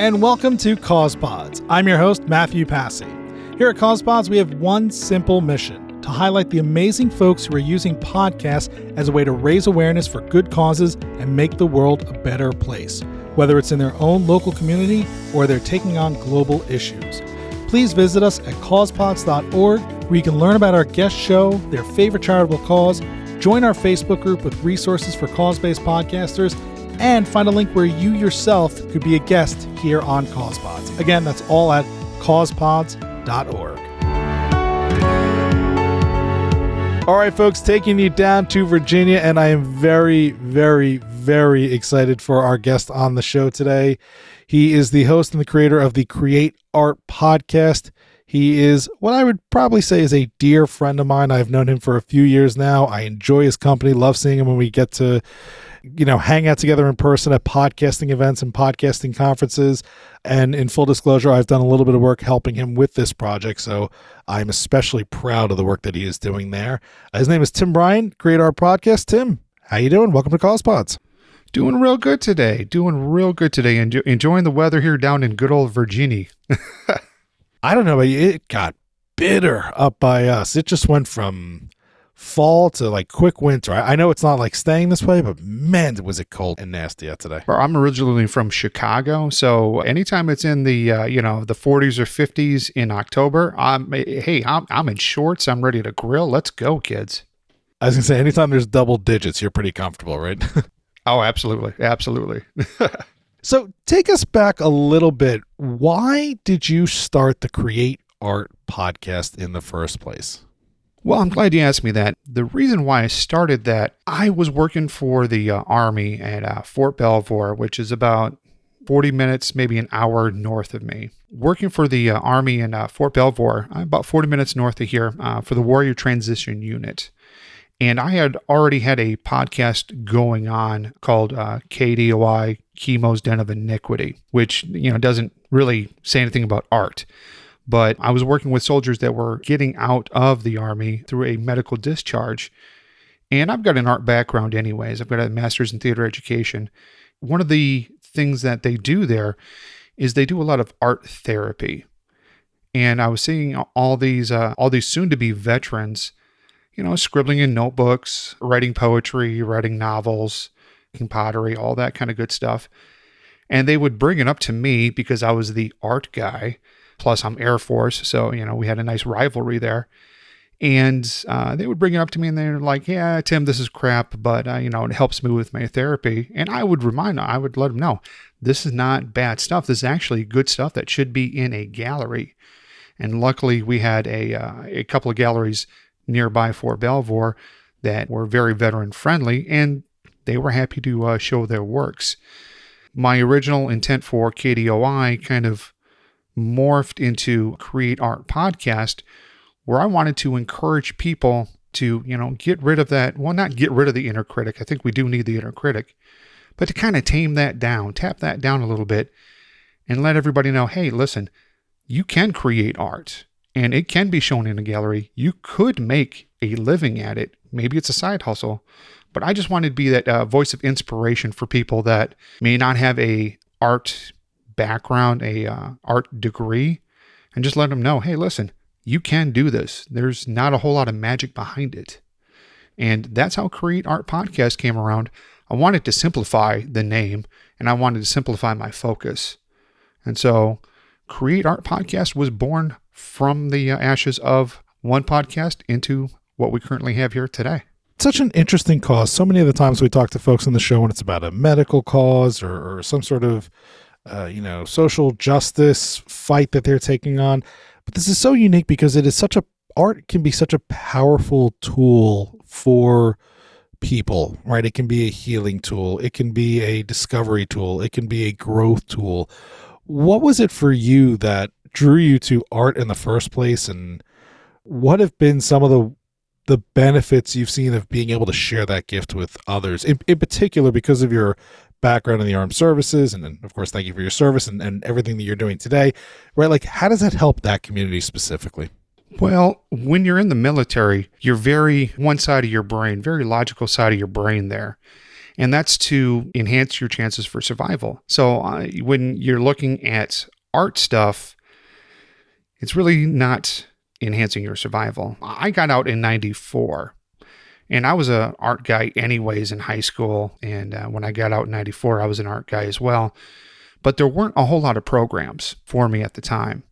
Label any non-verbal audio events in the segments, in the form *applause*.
and welcome to Cause Pods. I'm your host, Matthew Passy. Here at Cause Pods, we have one simple mission to highlight the amazing folks who are using podcasts as a way to raise awareness for good causes and make the world a better place, whether it's in their own local community or they're taking on global issues. Please visit us at causepods.org where you can learn about our guest show, their favorite charitable cause, join our Facebook group with resources for cause based podcasters, and find a link where you yourself could be a guest here on CausePods. Again, that's all at causepods.org. All right, folks, taking you down to Virginia, and I am very, very, very excited for our guest on the show today. He is the host and the creator of the Create Art podcast. He is what I would probably say is a dear friend of mine. I've known him for a few years now. I enjoy his company, love seeing him when we get to, you know, hang out together in person at podcasting events and podcasting conferences. And in full disclosure, I've done a little bit of work helping him with this project. So I'm especially proud of the work that he is doing there. Uh, his name is Tim Bryan, Create Art Podcast. Tim, how you doing? Welcome to Cause Pods. Doing real good today. Doing real good today. Enjo- enjoying the weather here down in good old Virginia. *laughs* I don't know, but it got bitter up by us. It just went from fall to like quick winter. I, I know it's not like staying this way, but man, was it cold and nasty out today. I'm originally from Chicago, so anytime it's in the uh, you know the 40s or 50s in October, I'm hey, I'm I'm in shorts. I'm ready to grill. Let's go, kids. I was gonna say, anytime there's double digits, you're pretty comfortable, right? *laughs* oh, absolutely, absolutely. *laughs* So take us back a little bit. Why did you start the Create Art podcast in the first place? Well, I'm glad you asked me that. The reason why I started that, I was working for the uh, Army at uh, Fort Belvoir, which is about 40 minutes, maybe an hour north of me. Working for the uh, Army in uh, Fort Belvoir, about 40 minutes north of here, uh, for the Warrior Transition Unit. And I had already had a podcast going on called uh, KDOI Chemo's Den of Iniquity, which you know doesn't really say anything about art. But I was working with soldiers that were getting out of the army through a medical discharge. And I've got an art background, anyways. I've got a master's in theater education. One of the things that they do there is they do a lot of art therapy. And I was seeing all these uh, all these soon to be veterans you know, scribbling in notebooks, writing poetry, writing novels, making pottery, all that kind of good stuff. And they would bring it up to me because I was the art guy. Plus, I'm Air Force. So, you know, we had a nice rivalry there. And uh, they would bring it up to me and they're like, yeah, Tim, this is crap, but, uh, you know, it helps me with my therapy. And I would remind them, I would let them know this is not bad stuff. This is actually good stuff that should be in a gallery. And luckily, we had a, uh, a couple of galleries nearby Fort Belvoir that were very veteran friendly, and they were happy to uh, show their works. My original intent for KDOI kind of morphed into Create Art Podcast, where I wanted to encourage people to, you know, get rid of that. Well, not get rid of the inner critic. I think we do need the inner critic, but to kind of tame that down, tap that down a little bit, and let everybody know hey, listen, you can create art and it can be shown in a gallery. You could make a living at it. Maybe it's a side hustle, but I just wanted to be that uh, voice of inspiration for people that may not have a art background, a uh, art degree, and just let them know, hey, listen, you can do this. There's not a whole lot of magic behind it. And that's how Create Art Podcast came around. I wanted to simplify the name and I wanted to simplify my focus. And so Create Art Podcast was born from the uh, ashes of one podcast into what we currently have here today. Such an interesting cause. So many of the times we talk to folks on the show when it's about a medical cause or, or some sort of, uh, you know, social justice fight that they're taking on. But this is so unique because it is such a art can be such a powerful tool for people, right? It can be a healing tool, it can be a discovery tool, it can be a growth tool. What was it for you that drew you to art in the first place and what have been some of the the benefits you've seen of being able to share that gift with others in, in particular because of your background in the armed services and, of course thank you for your service and, and everything that you're doing today right like how does that help that community specifically well, when you're in the military, you're very one side of your brain, very logical side of your brain there. and that's to enhance your chances for survival. So uh, when you're looking at art stuff, it's really not enhancing your survival. I got out in 94 and I was an art guy anyways in high school and uh, when I got out in 94 I was an art guy as well. But there weren't a whole lot of programs for me at the time.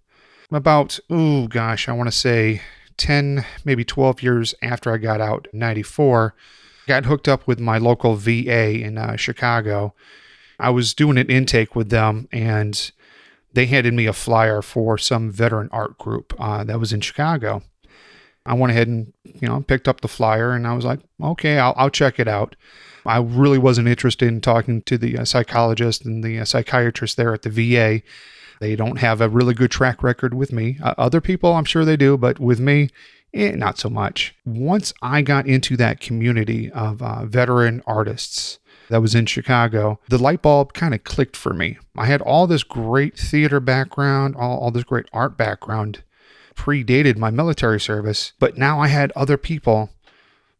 About oh gosh, I want to say 10 maybe 12 years after I got out in 94, got hooked up with my local VA in uh, Chicago. I was doing an intake with them and they handed me a flyer for some veteran art group uh, that was in Chicago. I went ahead and you know picked up the flyer and I was like, okay, I'll, I'll check it out. I really wasn't interested in talking to the uh, psychologist and the uh, psychiatrist there at the VA. They don't have a really good track record with me. Uh, other people, I'm sure they do, but with me, eh, not so much. Once I got into that community of uh, veteran artists, that was in Chicago, the light bulb kind of clicked for me. I had all this great theater background, all, all this great art background, predated my military service, but now I had other people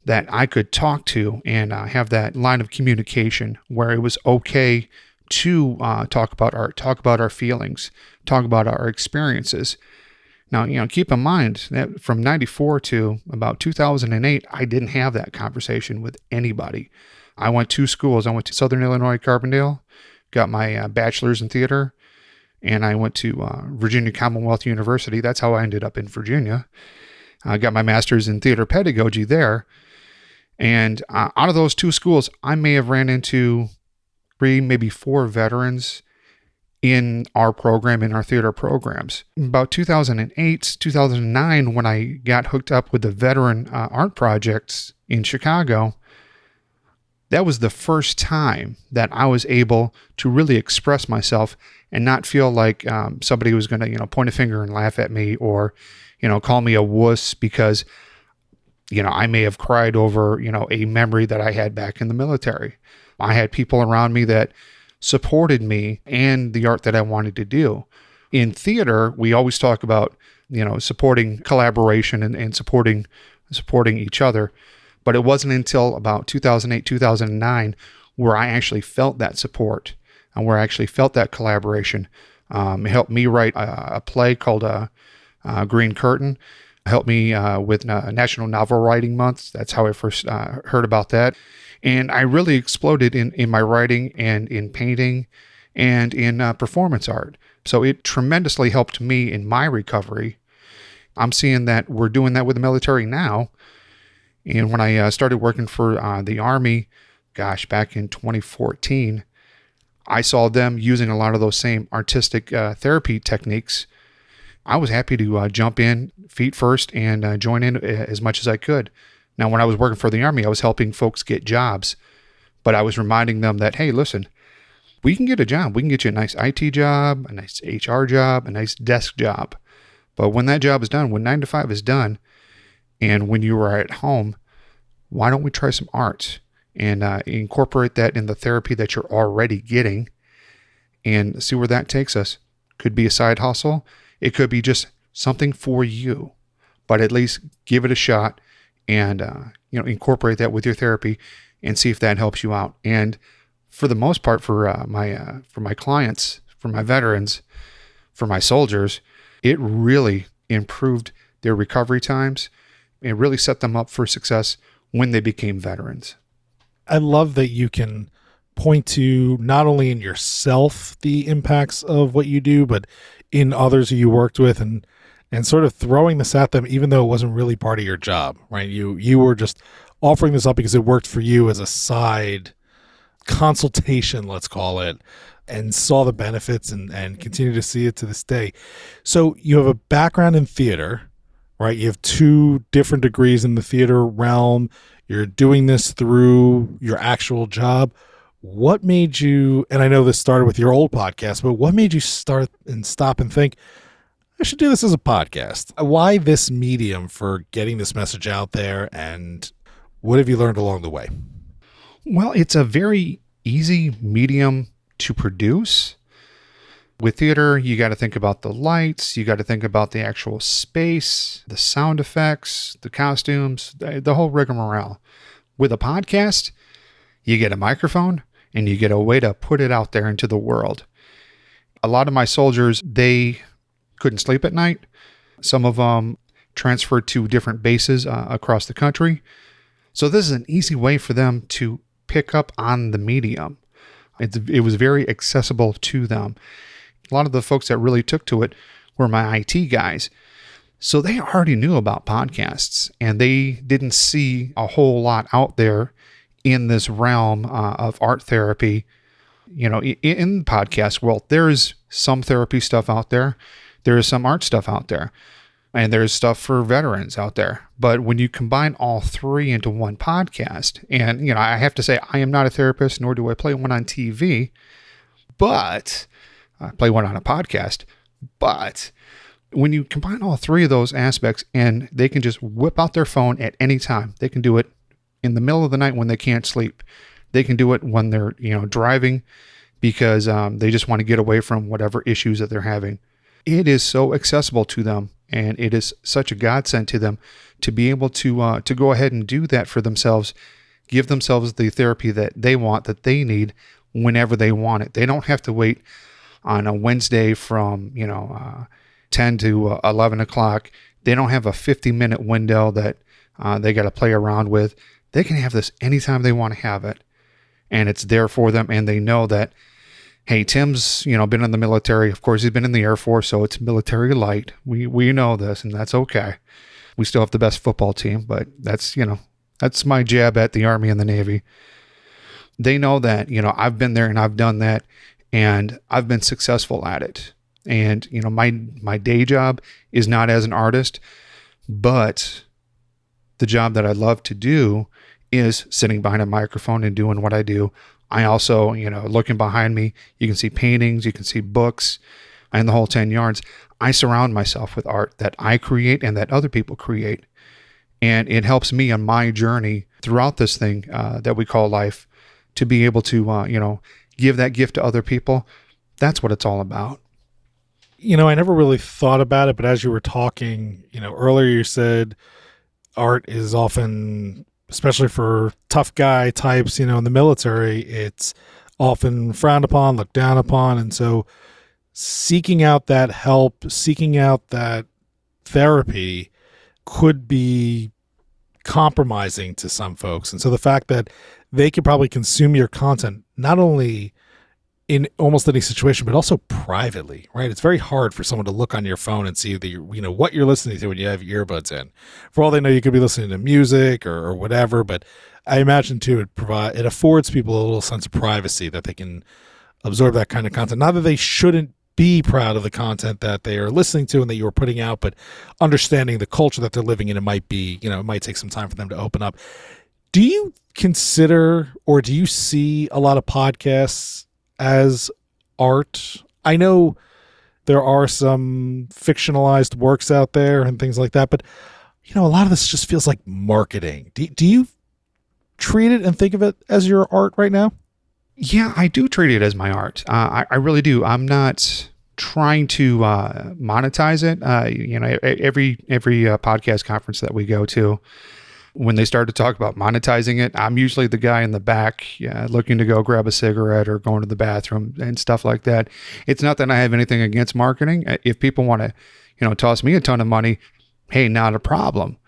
that I could talk to and uh, have that line of communication where it was okay to uh, talk about art, talk about our feelings, talk about our experiences. Now, you know, keep in mind that from 94 to about 2008, I didn't have that conversation with anybody. I went to schools. I went to Southern Illinois Carbondale, got my uh, bachelor's in theater, and I went to uh, Virginia Commonwealth University. That's how I ended up in Virginia. I got my master's in theater pedagogy there. And uh, out of those two schools, I may have ran into three, maybe four veterans in our program, in our theater programs. About 2008, 2009, when I got hooked up with the veteran uh, art projects in Chicago, that was the first time that I was able to really express myself and not feel like um, somebody was going to, you know, point a finger and laugh at me or, you know, call me a wuss because, you know, I may have cried over, you know, a memory that I had back in the military. I had people around me that supported me and the art that I wanted to do. In theater, we always talk about, you know, supporting collaboration and, and supporting supporting each other. But it wasn't until about 2008, 2009 where I actually felt that support and where I actually felt that collaboration. Um, it helped me write a, a play called uh, uh, Green Curtain. It helped me uh, with National Novel Writing Month. That's how I first uh, heard about that. And I really exploded in, in my writing and in painting and in uh, performance art. So it tremendously helped me in my recovery. I'm seeing that we're doing that with the military now. And when I uh, started working for uh, the Army, gosh, back in 2014, I saw them using a lot of those same artistic uh, therapy techniques. I was happy to uh, jump in feet first and uh, join in uh, as much as I could. Now, when I was working for the Army, I was helping folks get jobs, but I was reminding them that, hey, listen, we can get a job. We can get you a nice IT job, a nice HR job, a nice desk job. But when that job is done, when nine to five is done, and when you are at home, why don't we try some art and uh, incorporate that in the therapy that you're already getting and see where that takes us? Could be a side hustle, it could be just something for you, but at least give it a shot and uh, you know incorporate that with your therapy and see if that helps you out. And for the most part, for uh, my uh, for my clients, for my veterans, for my soldiers, it really improved their recovery times it really set them up for success when they became veterans. I love that you can point to not only in yourself the impacts of what you do, but in others who you worked with and and sort of throwing this at them even though it wasn't really part of your job, right? You you were just offering this up because it worked for you as a side consultation, let's call it, and saw the benefits and, and continue to see it to this day. So you have a background in theater right? You have two different degrees in the theater realm. You're doing this through your actual job. What made you, and I know this started with your old podcast, but what made you start and stop and think, I should do this as a podcast? Why this medium for getting this message out there? And what have you learned along the way? Well, it's a very easy medium to produce. With theater, you got to think about the lights, you got to think about the actual space, the sound effects, the costumes, the, whole rigmarole. With a podcast, you get a microphone and you get a way to put it out there into the world. A lot of my soldiers, they couldn't sleep at night. Some of them transferred to different bases uh, across the country. So this is an easy way for them to pick up on the medium. It's, it was very accessible to them. A lot of the folks that really took to it were my IT guys. So they already knew about podcasts and they didn't see a whole lot out there in this realm uh, of art therapy. You know, in, in podcast world, there's some therapy stuff out there. There is some art stuff out there and there's stuff for veterans out there. But when you combine all three into one podcast, and you know, I have to say, I am not a therapist, nor do I play one on TV, but I play one on a podcast. But when you combine all three of those aspects, and they can just whip out their phone at any time, they can do it in the middle of the night when they can't sleep. They can do it when they're you know driving because um, they just want to get away from whatever issues that they're having. It is so accessible to them and it is such a godsend to them to be able to uh, to go ahead and do that for themselves, give themselves the therapy that they want, that they need, whenever they want it. They don't have to wait on a Wednesday from you know uh, ten to uh, eleven o'clock. They don't have a fifty minute window that uh, they got to play around with. They can have this anytime they want to have it, and it's there for them, and they know that hey, Tim's, you know, been in the military. Of course, he's been in the Air Force, so it's military light. We we know this, and that's okay. We still have the best football team, but that's you know, that's my jab at the Army and the Navy. They know that you know I've been there and I've done that, and I've been successful at it. And you know, my my day job is not as an artist, but the job that I love to do is sitting behind a microphone and doing what I do I also, you know, looking behind me, you can see paintings, you can see books, and the whole 10 yards. I surround myself with art that I create and that other people create. And it helps me on my journey throughout this thing uh, that we call life to be able to, uh, you know, give that gift to other people. That's what it's all about. You know, I never really thought about it, but as you were talking, you know, earlier you said art is often especially for tough guy types, you know, in the military, it's often frowned upon, looked down upon. And so seeking out that help, seeking out that therapy could be compromising to some folks. And so the fact that they could probably consume your content not only in almost any situation, but also privately, right? It's very hard for someone to look on your phone and see the you know what you're listening to when you have earbuds in. For all they know, you could be listening to music or, or whatever. But I imagine too, it provide it affords people a little sense of privacy that they can absorb that kind of content. Not that they shouldn't be proud of the content that they are listening to and that you are putting out, but understanding the culture that they're living in, it might be you know it might take some time for them to open up. Do you consider or do you see a lot of podcasts as art. I know there are some fictionalized works out there and things like that, but you know, a lot of this just feels like marketing. Do, do you treat it and think of it as your art right now? Yeah, I do treat it as my art. Uh, I, I, really do. I'm not trying to uh, monetize it. Uh, you know, every every uh, podcast conference that we go to, when they start to talk about monetizing it, I'm usually the guy in the back yeah, looking to go grab a cigarette or going to the bathroom and stuff like that. It's not that I have anything against marketing. Uh, if people want to, you know, toss me a ton of money, hey, not a problem.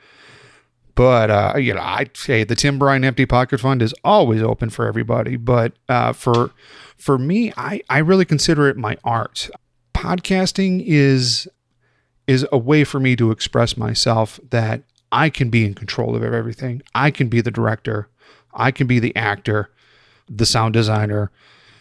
But uh, you know, I say the Tim Bryan Empty Pocket Fund is always open for everybody. But uh, for for me, I I really consider it my art. Podcasting is is a way for me to express myself that I can be in control of everything. I can be the director. I can be the actor, the sound designer.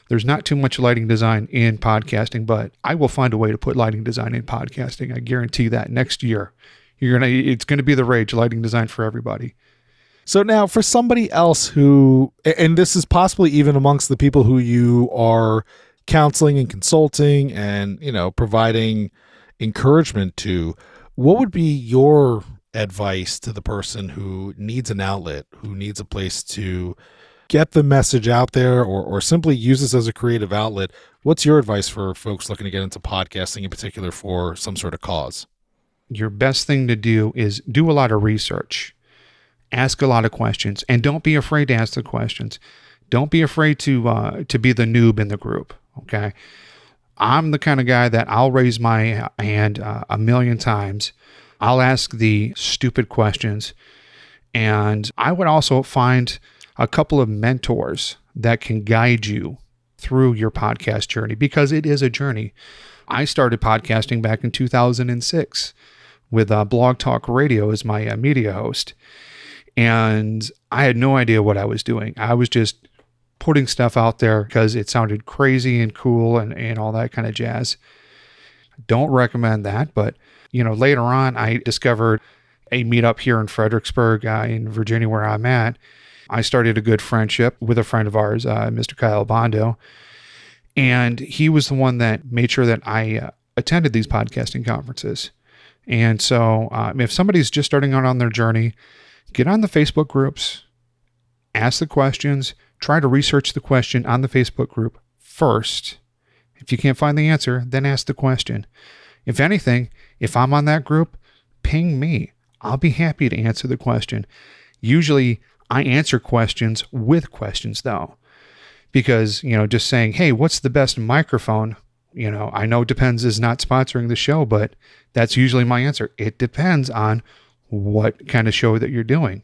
There's not too much lighting design in podcasting, but I will find a way to put lighting design in podcasting. I guarantee that next year. You're gonna it's gonna be the rage, lighting design for everybody. So now for somebody else who and this is possibly even amongst the people who you are counseling and consulting and, you know, providing encouragement to, what would be your advice to the person who needs an outlet, who needs a place to get the message out there or, or simply use this as a creative outlet, what's your advice for folks looking to get into podcasting in particular for some sort of cause? Your best thing to do is do a lot of research, ask a lot of questions, and don't be afraid to ask the questions. Don't be afraid to uh, to be the noob in the group. Okay, I'm the kind of guy that I'll raise my hand uh, a million times. I'll ask the stupid questions, and I would also find a couple of mentors that can guide you through your podcast journey because it is a journey. I started podcasting back in 2006 with uh, Blog Talk Radio as my uh, media host. And I had no idea what I was doing. I was just putting stuff out there because it sounded crazy and cool and, and all that kind of jazz. Don't recommend that. But, you know, later on, I discovered a meetup here in Fredericksburg, uh, in Virginia, where I'm at. I started a good friendship with a friend of ours, uh, Mr. Kyle Bondo. And he was the one that made sure that I uh, attended these podcasting conferences. And so, um, if somebody's just starting out on their journey, get on the Facebook groups, ask the questions, try to research the question on the Facebook group first. If you can't find the answer, then ask the question. If anything, if I'm on that group, ping me. I'll be happy to answer the question. Usually, I answer questions with questions, though, because, you know, just saying, hey, what's the best microphone? You know, I know Depends is not sponsoring the show, but that's usually my answer. It depends on what kind of show that you're doing.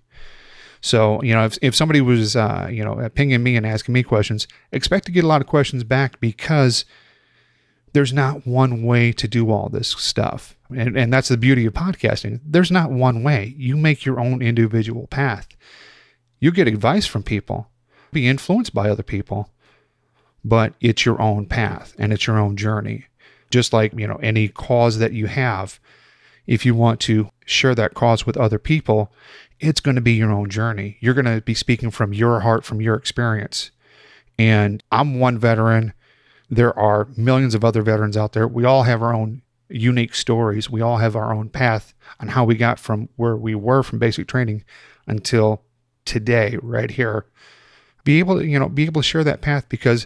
So, you know, if, if somebody was, uh, you know, pinging me and asking me questions, expect to get a lot of questions back because there's not one way to do all this stuff. And, and that's the beauty of podcasting. There's not one way. You make your own individual path. You get advice from people, be influenced by other people, but it's your own path and it's your own journey just like, you know, any cause that you have, if you want to share that cause with other people, it's going to be your own journey. You're going to be speaking from your heart, from your experience. And I'm one veteran. There are millions of other veterans out there. We all have our own unique stories. We all have our own path on how we got from where we were from basic training until today, right here. Be able to, you know, be able to share that path because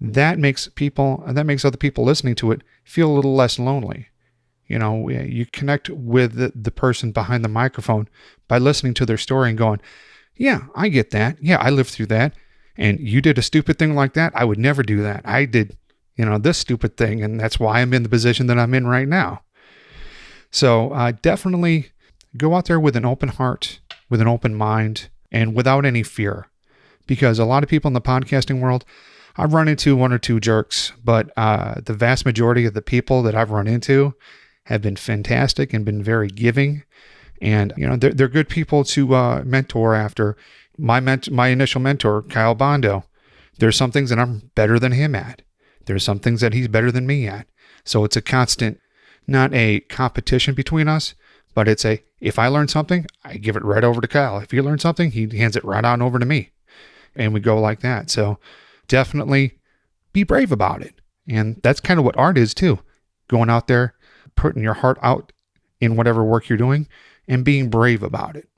that makes people that makes other people listening to it feel a little less lonely. You know you connect with the, the person behind the microphone by listening to their story and going yeah i get that. Yeah i lived through that. And you did a stupid thing like that. I would never do that. I did you know this stupid thing and that's why i'm in the position that i'm in right now. So uh, definitely go out there with an open heart with an open mind and without any fear because a lot of people in the podcasting world I've run into one or two jerks, but uh, the vast majority of the people that I've run into have been fantastic and been very giving. And, you know, they're, they're good people to uh, mentor after. My, ment- my initial mentor, Kyle Bondo, there's some things that I'm better than him at. There's some things that he's better than me at. So it's a constant, not a competition between us, but it's a, if I learn something, I give it right over to Kyle. If he learns something, he hands it right on over to me. And we go like that. So, definitely be brave about it. And that's kind of what art is too. Going out there, putting your heart out in whatever work you're doing and being brave about it.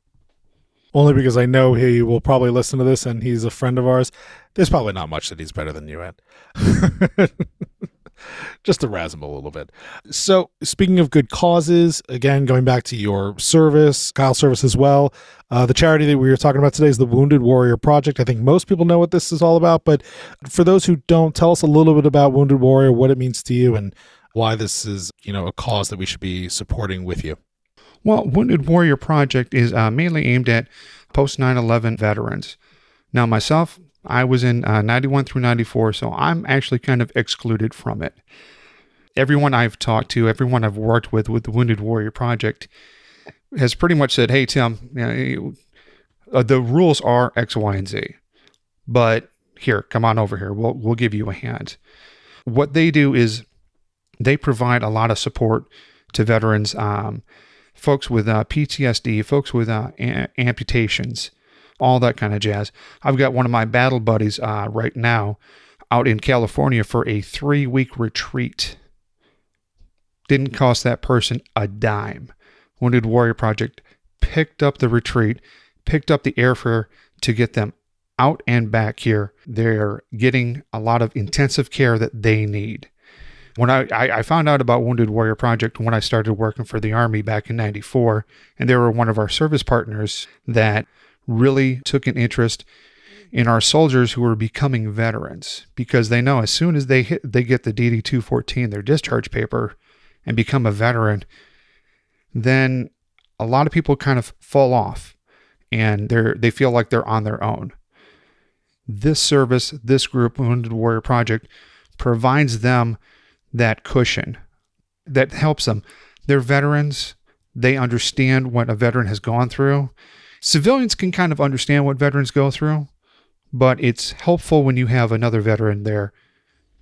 Only because I know he will probably listen to this and he's a friend of ours. There's probably not much that he's better than you at. *laughs* *laughs* just to razz him a little bit. So, speaking of good causes, again, going back to your service, Kyle service as well, uh, the charity that we were talking about today is the Wounded Warrior Project. I think most people know what this is all about, but for those who don't, tell us a little bit about Wounded Warrior, what it means to you, and why this is, you know, a cause that we should be supporting with you. Well, Wounded Warrior Project is uh, mainly aimed at post 9 11 veterans. Now, myself, I was in uh, 91 through 94, so I'm actually kind of excluded from it. Everyone I've talked to, everyone I've worked with with the Wounded Warrior Project has pretty much said, "Hey Tim, you know, uh, the rules are X, Y, and Z, but here, come on over here. We'll we'll give you a hand." What they do is they provide a lot of support to veterans, um, folks with uh, PTSD, folks with uh, amputations, all that kind of jazz. I've got one of my battle buddies uh, right now out in California for a three week retreat. Didn't cost that person a dime. Wounded Warrior Project picked up the retreat, picked up the airfare to get them out and back here. They're getting a lot of intensive care that they need. When I, I, found out about Wounded Warrior Project when I started working for the Army back in 94, and they were one of our service partners that really took an interest in our soldiers who were becoming veterans because they know as soon as they hit they get the DD 214 their discharge paper and become a veteran then a lot of people kind of fall off and they're they feel like they're on their own. This service this group wounded warrior project provides them that cushion that helps them. They're veterans. They understand what a veteran has gone through civilians can kind of understand what veterans go through but it's helpful when you have another veteran there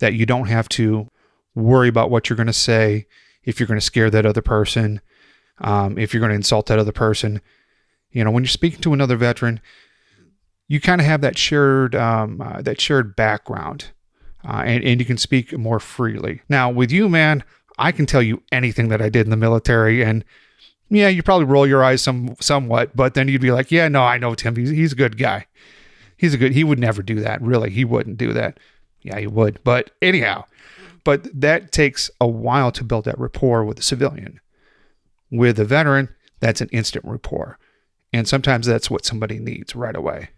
that you don't have to worry about what you're going to say if you're going to scare that other person um, if you're going to insult that other person. You know when you're speaking to another veteran you kind of have that shared um, uh, that shared background uh, and, and you can speak more freely. Now with you man i can tell you anything that i did in the military and yeah you probably roll your eyes some somewhat but then you'd be like yeah no i know tim. He's, he's a good guy. He's a good he would never do that. Really he wouldn't do that. Yeah he would. But anyhow but that takes a while to build that rapport with a civilian. With a veteran that's an instant rapport. And sometimes that's what somebody needs right away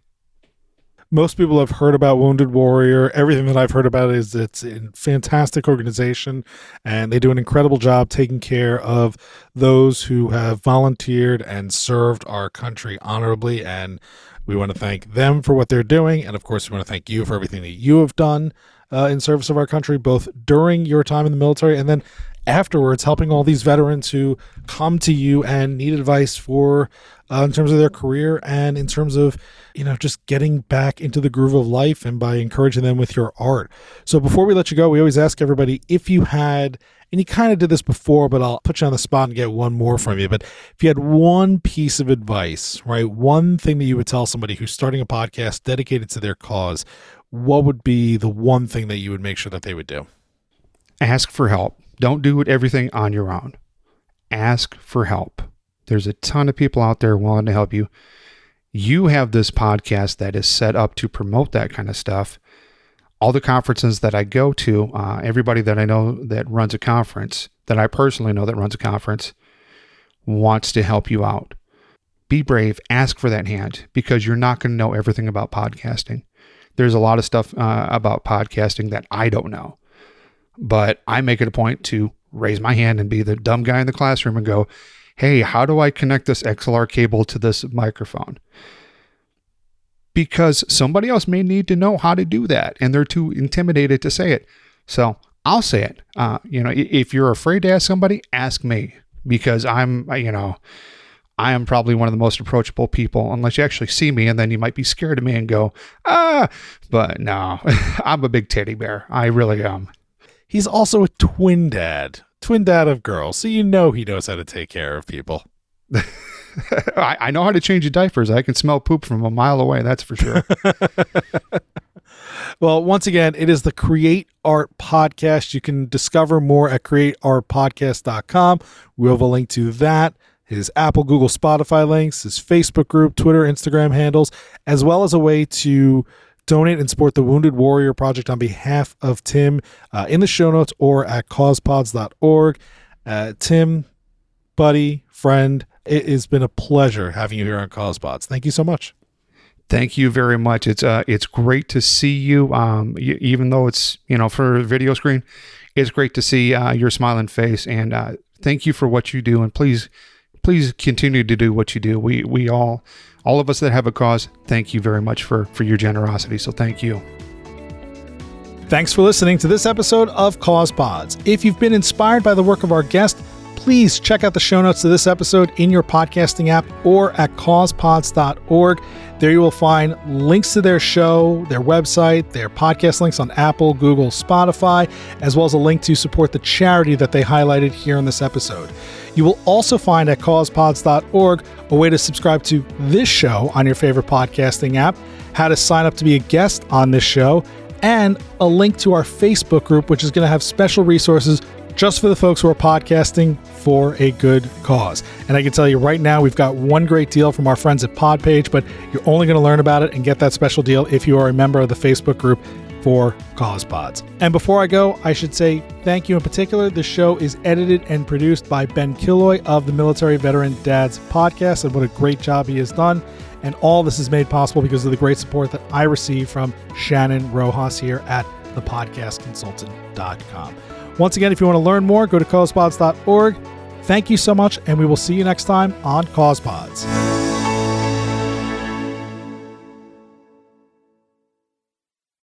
most people have heard about Wounded Warrior. Everything that I've heard about it is it's a fantastic organization and they do an incredible job taking care of those who have volunteered and served our country honorably. And we want to thank them for what they're doing. And of course, we want to thank you for everything that you have done uh, in service of our country, both during your time in the military and then afterwards, helping all these veterans who come to you and need advice for uh, in terms of their career and in terms of you know just getting back into the groove of life and by encouraging them with your art. So before we let you go, we always ask everybody if you had and you kind of did this before, but I'll put you on the spot and get one more from you. But if you had one piece of advice, right, one thing that you would tell somebody who's starting a podcast dedicated to their cause, what would be the one thing that you would make sure that they would do? Ask for help. Don't do everything on your own. Ask for help. There's a ton of people out there willing to help you. You have this podcast that is set up to promote that kind of stuff. All the conferences that I go to, uh, everybody that I know that runs a conference, that I personally know that runs a conference, wants to help you out. Be brave, ask for that hand because you're not going to know everything about podcasting. There's a lot of stuff uh, about podcasting that I don't know. But I make it a point to raise my hand and be the dumb guy in the classroom and go, hey, how do I connect this XLR cable to this microphone? Because somebody else may need to know how to do that and they're too intimidated to say it. So I'll say it. Uh, you know, if you're afraid to ask somebody, ask me because I'm, you know, I am probably one of the most approachable people, unless you actually see me, and then you might be scared of me and go, ah. But no, *laughs* I'm a big teddy bear. I really am. He's also a twin dad, twin dad of girls, so you know he knows how to take care of people. *laughs* I, I, know how to change the diapers. I can smell poop from a mile away. That's for sure. *laughs* *laughs* well, once again, it is the Create Art Podcast. You can discover more at createartpodcast.com. We'll have a link to that, his Apple, Google, Spotify links, his Facebook group, Twitter, Instagram handles, as well as a way to donate and support the Wounded Warrior Project on behalf of Tim uh, in the show notes or at causepods.org. Uh, Tim, buddy, friend, it has been a pleasure having you here on CausePods. Thank you so much. Thank you very much. It's uh, it's great to see you. Um, even though it's you know for video screen, it's great to see uh, your smiling face. And uh, thank you for what you do. And please, please continue to do what you do. We we all all of us that have a cause, thank you very much for, for your generosity. So thank you. Thanks for listening to this episode of Cause Pods. If you've been inspired by the work of our guest, please check out the show notes to this episode in your podcasting app or at causepods.org. There you will find links to their show, their website, their podcast links on Apple, Google, Spotify, as well as a link to support the charity that they highlighted here in this episode. You will also find at causepods.org a way to subscribe to this show on your favorite podcasting app, how to sign up to be a guest on this show, and a link to our Facebook group, which is going to have special resources just for the folks who are podcasting for a good cause. And I can tell you right now, we've got one great deal from our friends at Podpage, but you're only going to learn about it and get that special deal if you are a member of the Facebook group for Cause Pods. And before I go, I should say thank you in particular. The show is edited and produced by Ben Killoy of the Military Veteran Dads podcast, and what a great job he has done. And all this is made possible because of the great support that I receive from Shannon Rojas here at thepodcastconsultant.com. Once again, if you want to learn more, go to causepods.org. Thank you so much, and we will see you next time on CausePods.